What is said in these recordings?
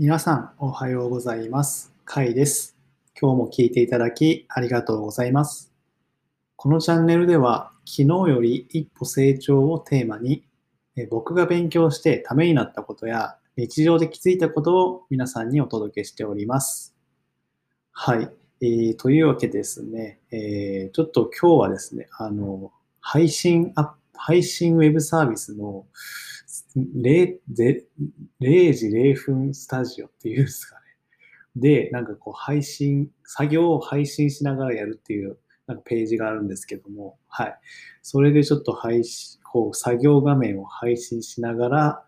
皆さん、おはようございます。カイです。今日も聞いていただきありがとうございます。このチャンネルでは、昨日より一歩成長をテーマに、僕が勉強してためになったことや、日常で気づいたことを皆さんにお届けしております。はい。えーというわけですね、えーちょっと今日はですね、あの、配信ア、配信ウェブサービスの 0, 0時0分スタジオっていうんですかね。で、なんかこう配信、作業を配信しながらやるっていうなんかページがあるんですけども、はい。それでちょっと配信、こう作業画面を配信しながら、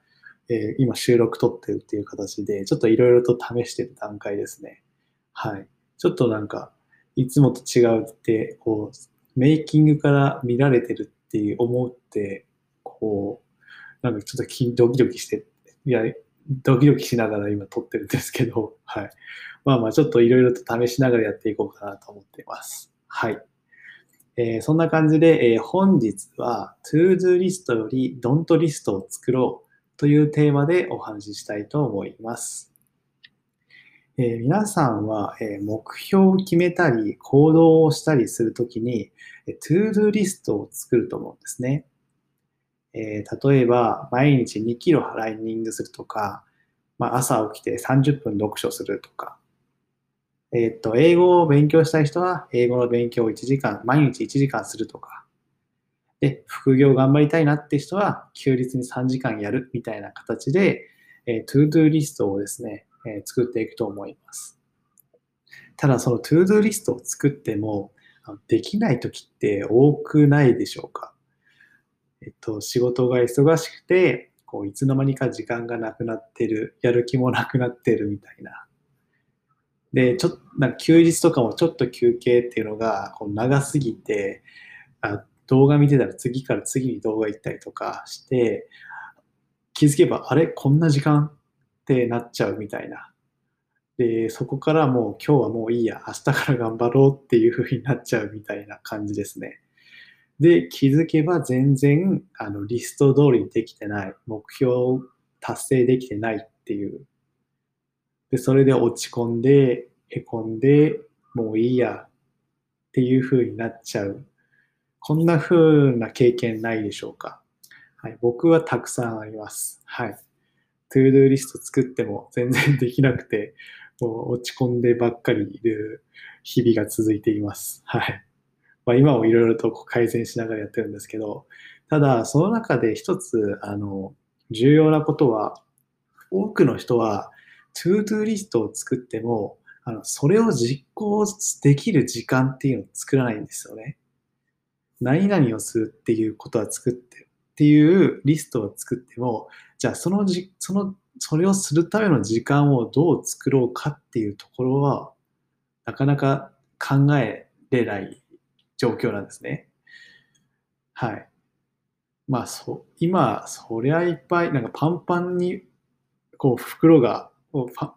えー今収録撮ってるっていう形で、ちょっといろいろと試してる段階ですね。はい。ちょっとなんか、いつもと違うって、こう、メイキングから見られてるっていう思って、こう、なんかちょっとドキドキして、いや、ドキドキしながら今撮ってるんですけど、はい。まあまあちょっといろいろと試しながらやっていこうかなと思っています。はい。えーそんな感じで、えー本日は To-Do リストより Don't リストを作ろうというテーマでお話ししたいと思います。えー皆さんは、えー目標を決めたり行動をしたりするときに、えー To-Do リストを作ると思うんですね。えー例えば、毎日2キロランニングするとか、まあ、朝起きて30分読書するとか、えっと、英語を勉強したい人は、英語の勉強を1時間、毎日1時間するとか、で、副業頑張りたいなって人は、休日に3時間やるみたいな形で、えー、To-Do リストをですね、えー作っていくと思います。ただ、その To-Do リストを作っても、できない時って多くないでしょうか？えっと、仕事が忙しくて、こう、いつの間にか時間がなくなってる、やる気もなくなってるみたいな。で、ちょっと、なんか休日とかもちょっと休憩っていうのが、こう、長すぎて、あ動画見てたら次から次に動画行ったりとかして、気づけば、あれ？こんな時間ってなっちゃうみたいな。で、そこからもう今日はもういいや、明日から頑張ろうっていう風になっちゃうみたいな感じですね。で、気づけば全然あのリスト通りにできてない、目標を達成できてないっていう。で、それで落ち込んで、へこんで、もういいやっていう風になっちゃう。こんな風な経験ないでしょうか。はい、僕はたくさんあります。はい。 ToDo リスト作っても全然できなくて、もう落ち込んでばっかりいる日々が続いています。はい。まあ、今もいろいろとこう改善しながらやってるんですけど、ただ、その中で一つ、あの、重要なことは、多くの人は、 ToDo リストを作っても、あの、それを実行できる時間っていうのを作らないんですよね。何々をするっていうことは作って、っていうリストを作っても、じゃあそのじ、その、それをするための時間をどう作ろうかっていうところは、なかなか考えれない状況なんですね。はい。まあ、そ、今、そりゃいっぱい、なんかパンパンに、こう、袋が、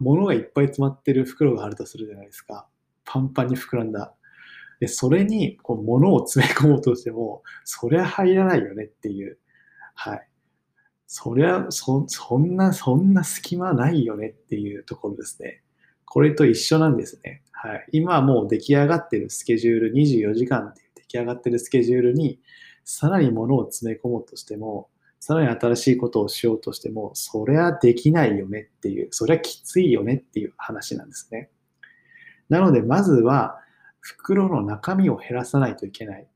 物がいっぱい詰まってる袋があるとするじゃないですか。パンパンに膨らんだ。で、それに、こう、物を詰め込もうとしても、そりゃ入らないよねっていう。はい。そりゃ、そ、そんな、そんな隙間ないよねっていうところですね。これと一緒なんですね。はい。今はもう出来上がってるスケジュール、24時間っていう出来上がってるスケジュールに、さらに物を詰め込もうとしても、さらに新しいことをしようとしても、そりゃできないよねっていう、そりゃきついよねっていう話なんですね。なので、まずは、袋の中身を減らさないといけない。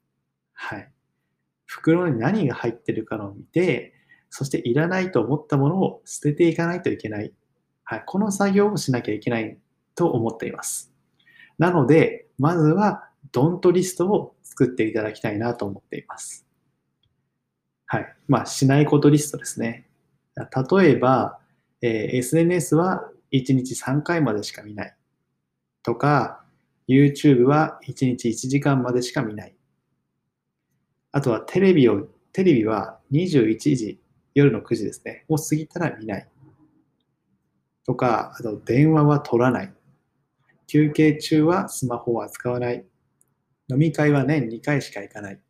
はい。袋に何が入ってるかのを見て、そしていらないと思ったものを捨てていかないといけない。はい。この作業をしなきゃいけないと思っています。なので、まずは、ドントリストを作っていただきたいなと思っています。はい。まあ、しないことリストですね。例えば、えー SNS は1日3回までしか見ない。とか、YouTube は1日1時間までしか見ない。あとはテレビを、テレビは21時、夜の9時ですね。を過ぎたら見ない。とか、あと電話は取らない。休憩中はスマホは使わない。飲み会は年2回しか行かない。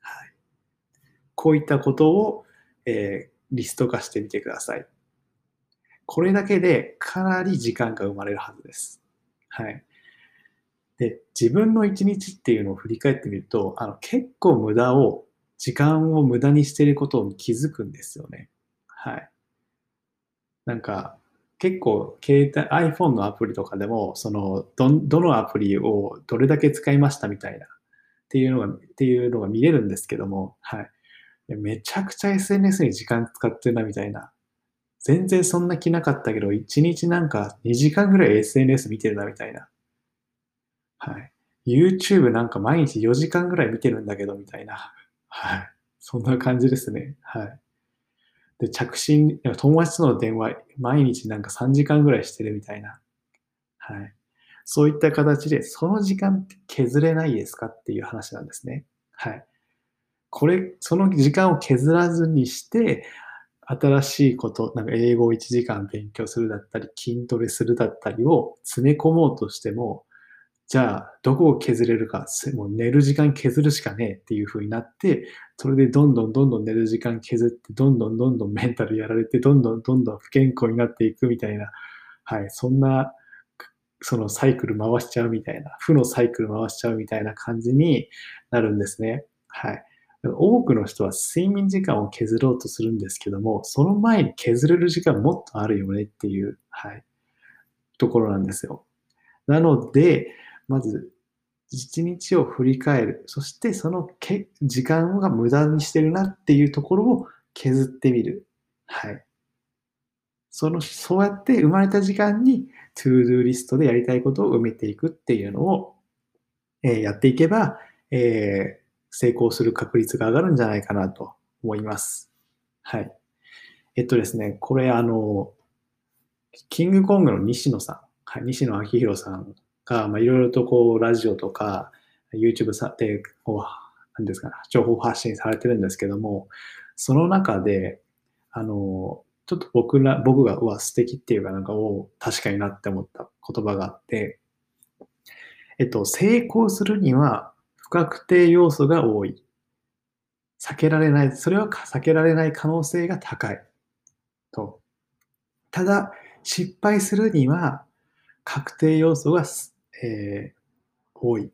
はい、こういったことを、えーリスト化してみてください。これだけでかなり時間が生まれるはずです。はい。で、自分の一日っていうのを振り返ってみると、あの結構無駄を、時間を無駄にしていることを気づくんですよね。はい。なんか、結構、携帯、iPhone のアプリとかでも、その、ど、どのアプリをどれだけ使いましたみたいな、っていうのが、っていうのが見れるんですけども、はい。めちゃくちゃ SNS に時間使ってるなみたいな。全然そんな気なかったけど、1日なんか2時間ぐらい SNS 見てるなみたいな。はい。YouTube なんか毎日4時間ぐらい見てるんだけどみたいな。はい。そんな感じですね。はい。で、着信、友達との電話、毎日なんか3時間ぐらいしてるみたいな。はい。そういった形で、その時間って削れないですかっていう話なんですね。はい。これ、その時間を削らずにして、新しいこと、なんか英語を1時間勉強するだったり、筋トレするだったりを詰め込もうとしても、じゃあ、どこを削れるか、もう寝る時間削るしかねえっていう風になって、それでどんどんどんどん寝る時間削って、どんどんどんどんメンタルやられて、どんどんどんどん不健康になっていくみたいな、はい、そんな、そのサイクル回しちゃうみたいな、負のサイクル回しちゃうみたいな感じになるんですね。はい。多くの人は睡眠時間を削ろうとするんですけども、その前に削れる時間もっとあるよねっていう、はい、ところなんですよ。なので、まず、一日を振り返る。そしてそのけ時間が無駄にしてるなっていうところを削ってみる。はい。その、そうやって生まれた時間に to-do リストでやりたいことを埋めていくっていうのを、えー、やっていけば、えー、成功する確率が上がるんじゃないかなと思います。はい。えっとですね、これあの、キングコングの西野さん、はい、西野昭弘さんが、まあ、いろいろとこう、ラジオとか、YouTube さで、こう、なんですかね、情報発信されてるんですけども、その中で、あの、ちょっと僕ら、僕が、うわ、素敵っていうかなんか、お確かになって思った言葉があって、えっと、成功するには、不確定要素が多い。避けられない、それは避けられない可能性が高い。と。ただ、失敗するには、確定要素が、えー、多い。ん？ち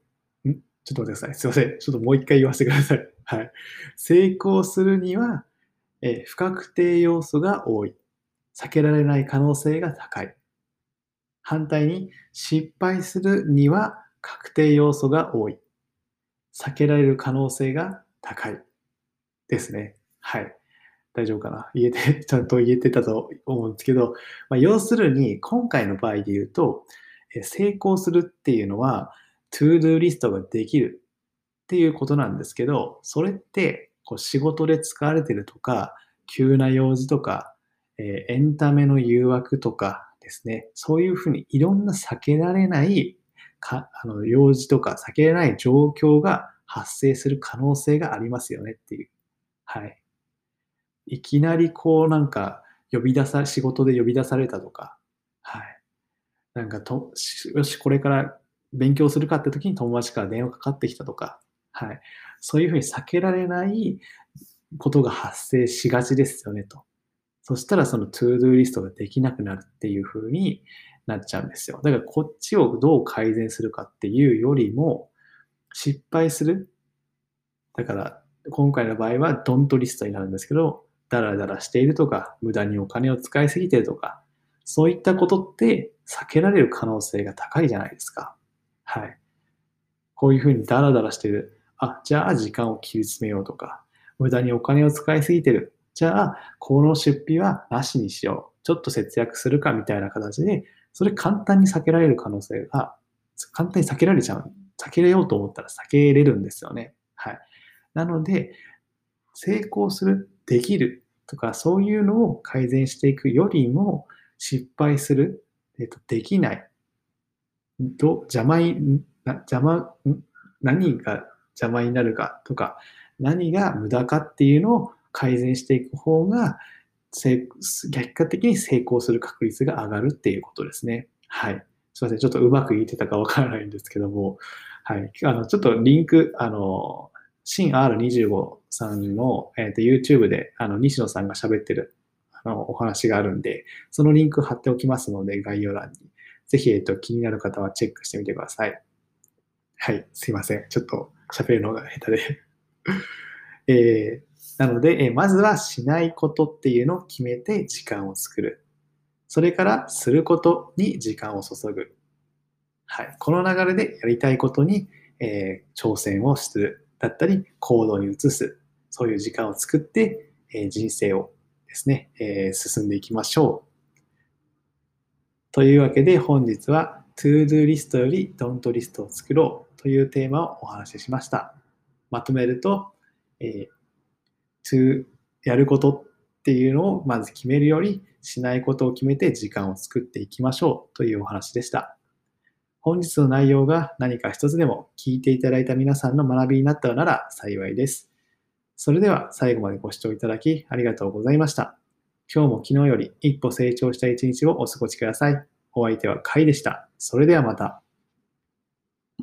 ょっと待ってください。すいません。ちょっともう一回言わせてください。はい。成功するには、え、不確定要素が多い。避けられない可能性が高い。反対に、失敗するには確定要素が多い。避けられる可能性が高いですね。はい。大丈夫かな？言えて、ちゃんと言えてたと思うんですけど、まあ、要するに、今回の場合で言うと、成功するっていうのは、to-do リストができるっていうことなんですけど、それってこう仕事で使われてるとか、急な用事とか、え、エンタメの誘惑とかですね、そういうふうにいろんな避けられないかあの用事とか避けられない状況が発生する可能性がありますよねっていう。はい。いきなりこうなんか呼び出さ、仕事で呼び出されたとか、はい。なんかと、よし、これから勉強するかって時に友達から電話かかってきたとか、はい。そういうふうに避けられないことが発生しがちですよねと。そしたらその to-do リストができなくなるっていうふうになっちゃうんですよ。だからこっちをどう改善するかっていうよりも、失敗する。だから、今回の場合はドントリストになるんですけど、ダラダラしているとか、無駄にお金を使いすぎてるとか、そういったことって避けられる可能性が高いじゃないですか。はい。こういうふうにダラダラしてる。あ、じゃあ時間を切り詰めようとか、無駄にお金を使いすぎてる。じゃあ、この出費はなしにしよう。ちょっと節約するかみたいな形で、それ簡単に避けられる可能性が、簡単に避けられちゃう。避けれようと思ったら避けれるんですよね。はい。なので、成功する、できるとか、そういうのを改善していくよりも、失敗する、えっと、できない、ど邪魔に、邪魔、何が邪魔になるかとか、何が無駄かっていうのを改善していく方が、結果的に成功する確率が上がるっていうことですね。はい。すいません。ちょっとうまく言ってたかわからないんですけども、はい。あの、ちょっとリンク、あの、新 R25 さんの、えーと、YouTube で、あの、西野さんが喋ってる、のお話があるんで、そのリンク貼っておきますので、概要欄に。ぜひ、えっと、気になる方はチェックしてみてください。はい、すいません。ちょっと喋るのが下手で えー、なので、えまずはしないことっていうのを決めて時間を作る。それからすることに時間を注ぐ。はい、この流れでやりたいことに、えー、挑戦をする。だったり、行動に移す。そういう時間を作って、えー、人生をですね、えー、進んでいきましょう。というわけで本日は To-Do リストより Don't リストを作ろうというテーマをお話ししました。まとめると、えー、to やることっていうのをまず決めるよりしないことを決めて時間を作っていきましょうというお話でした。本日の内容が何か一つでも聞いていただいた皆さんの学びになったのなら幸いです。それでは最後までご視聴いただきありがとうございました。今日も昨日より一歩成長した一日をお過ごしください。お相手はカイでした。それではまた。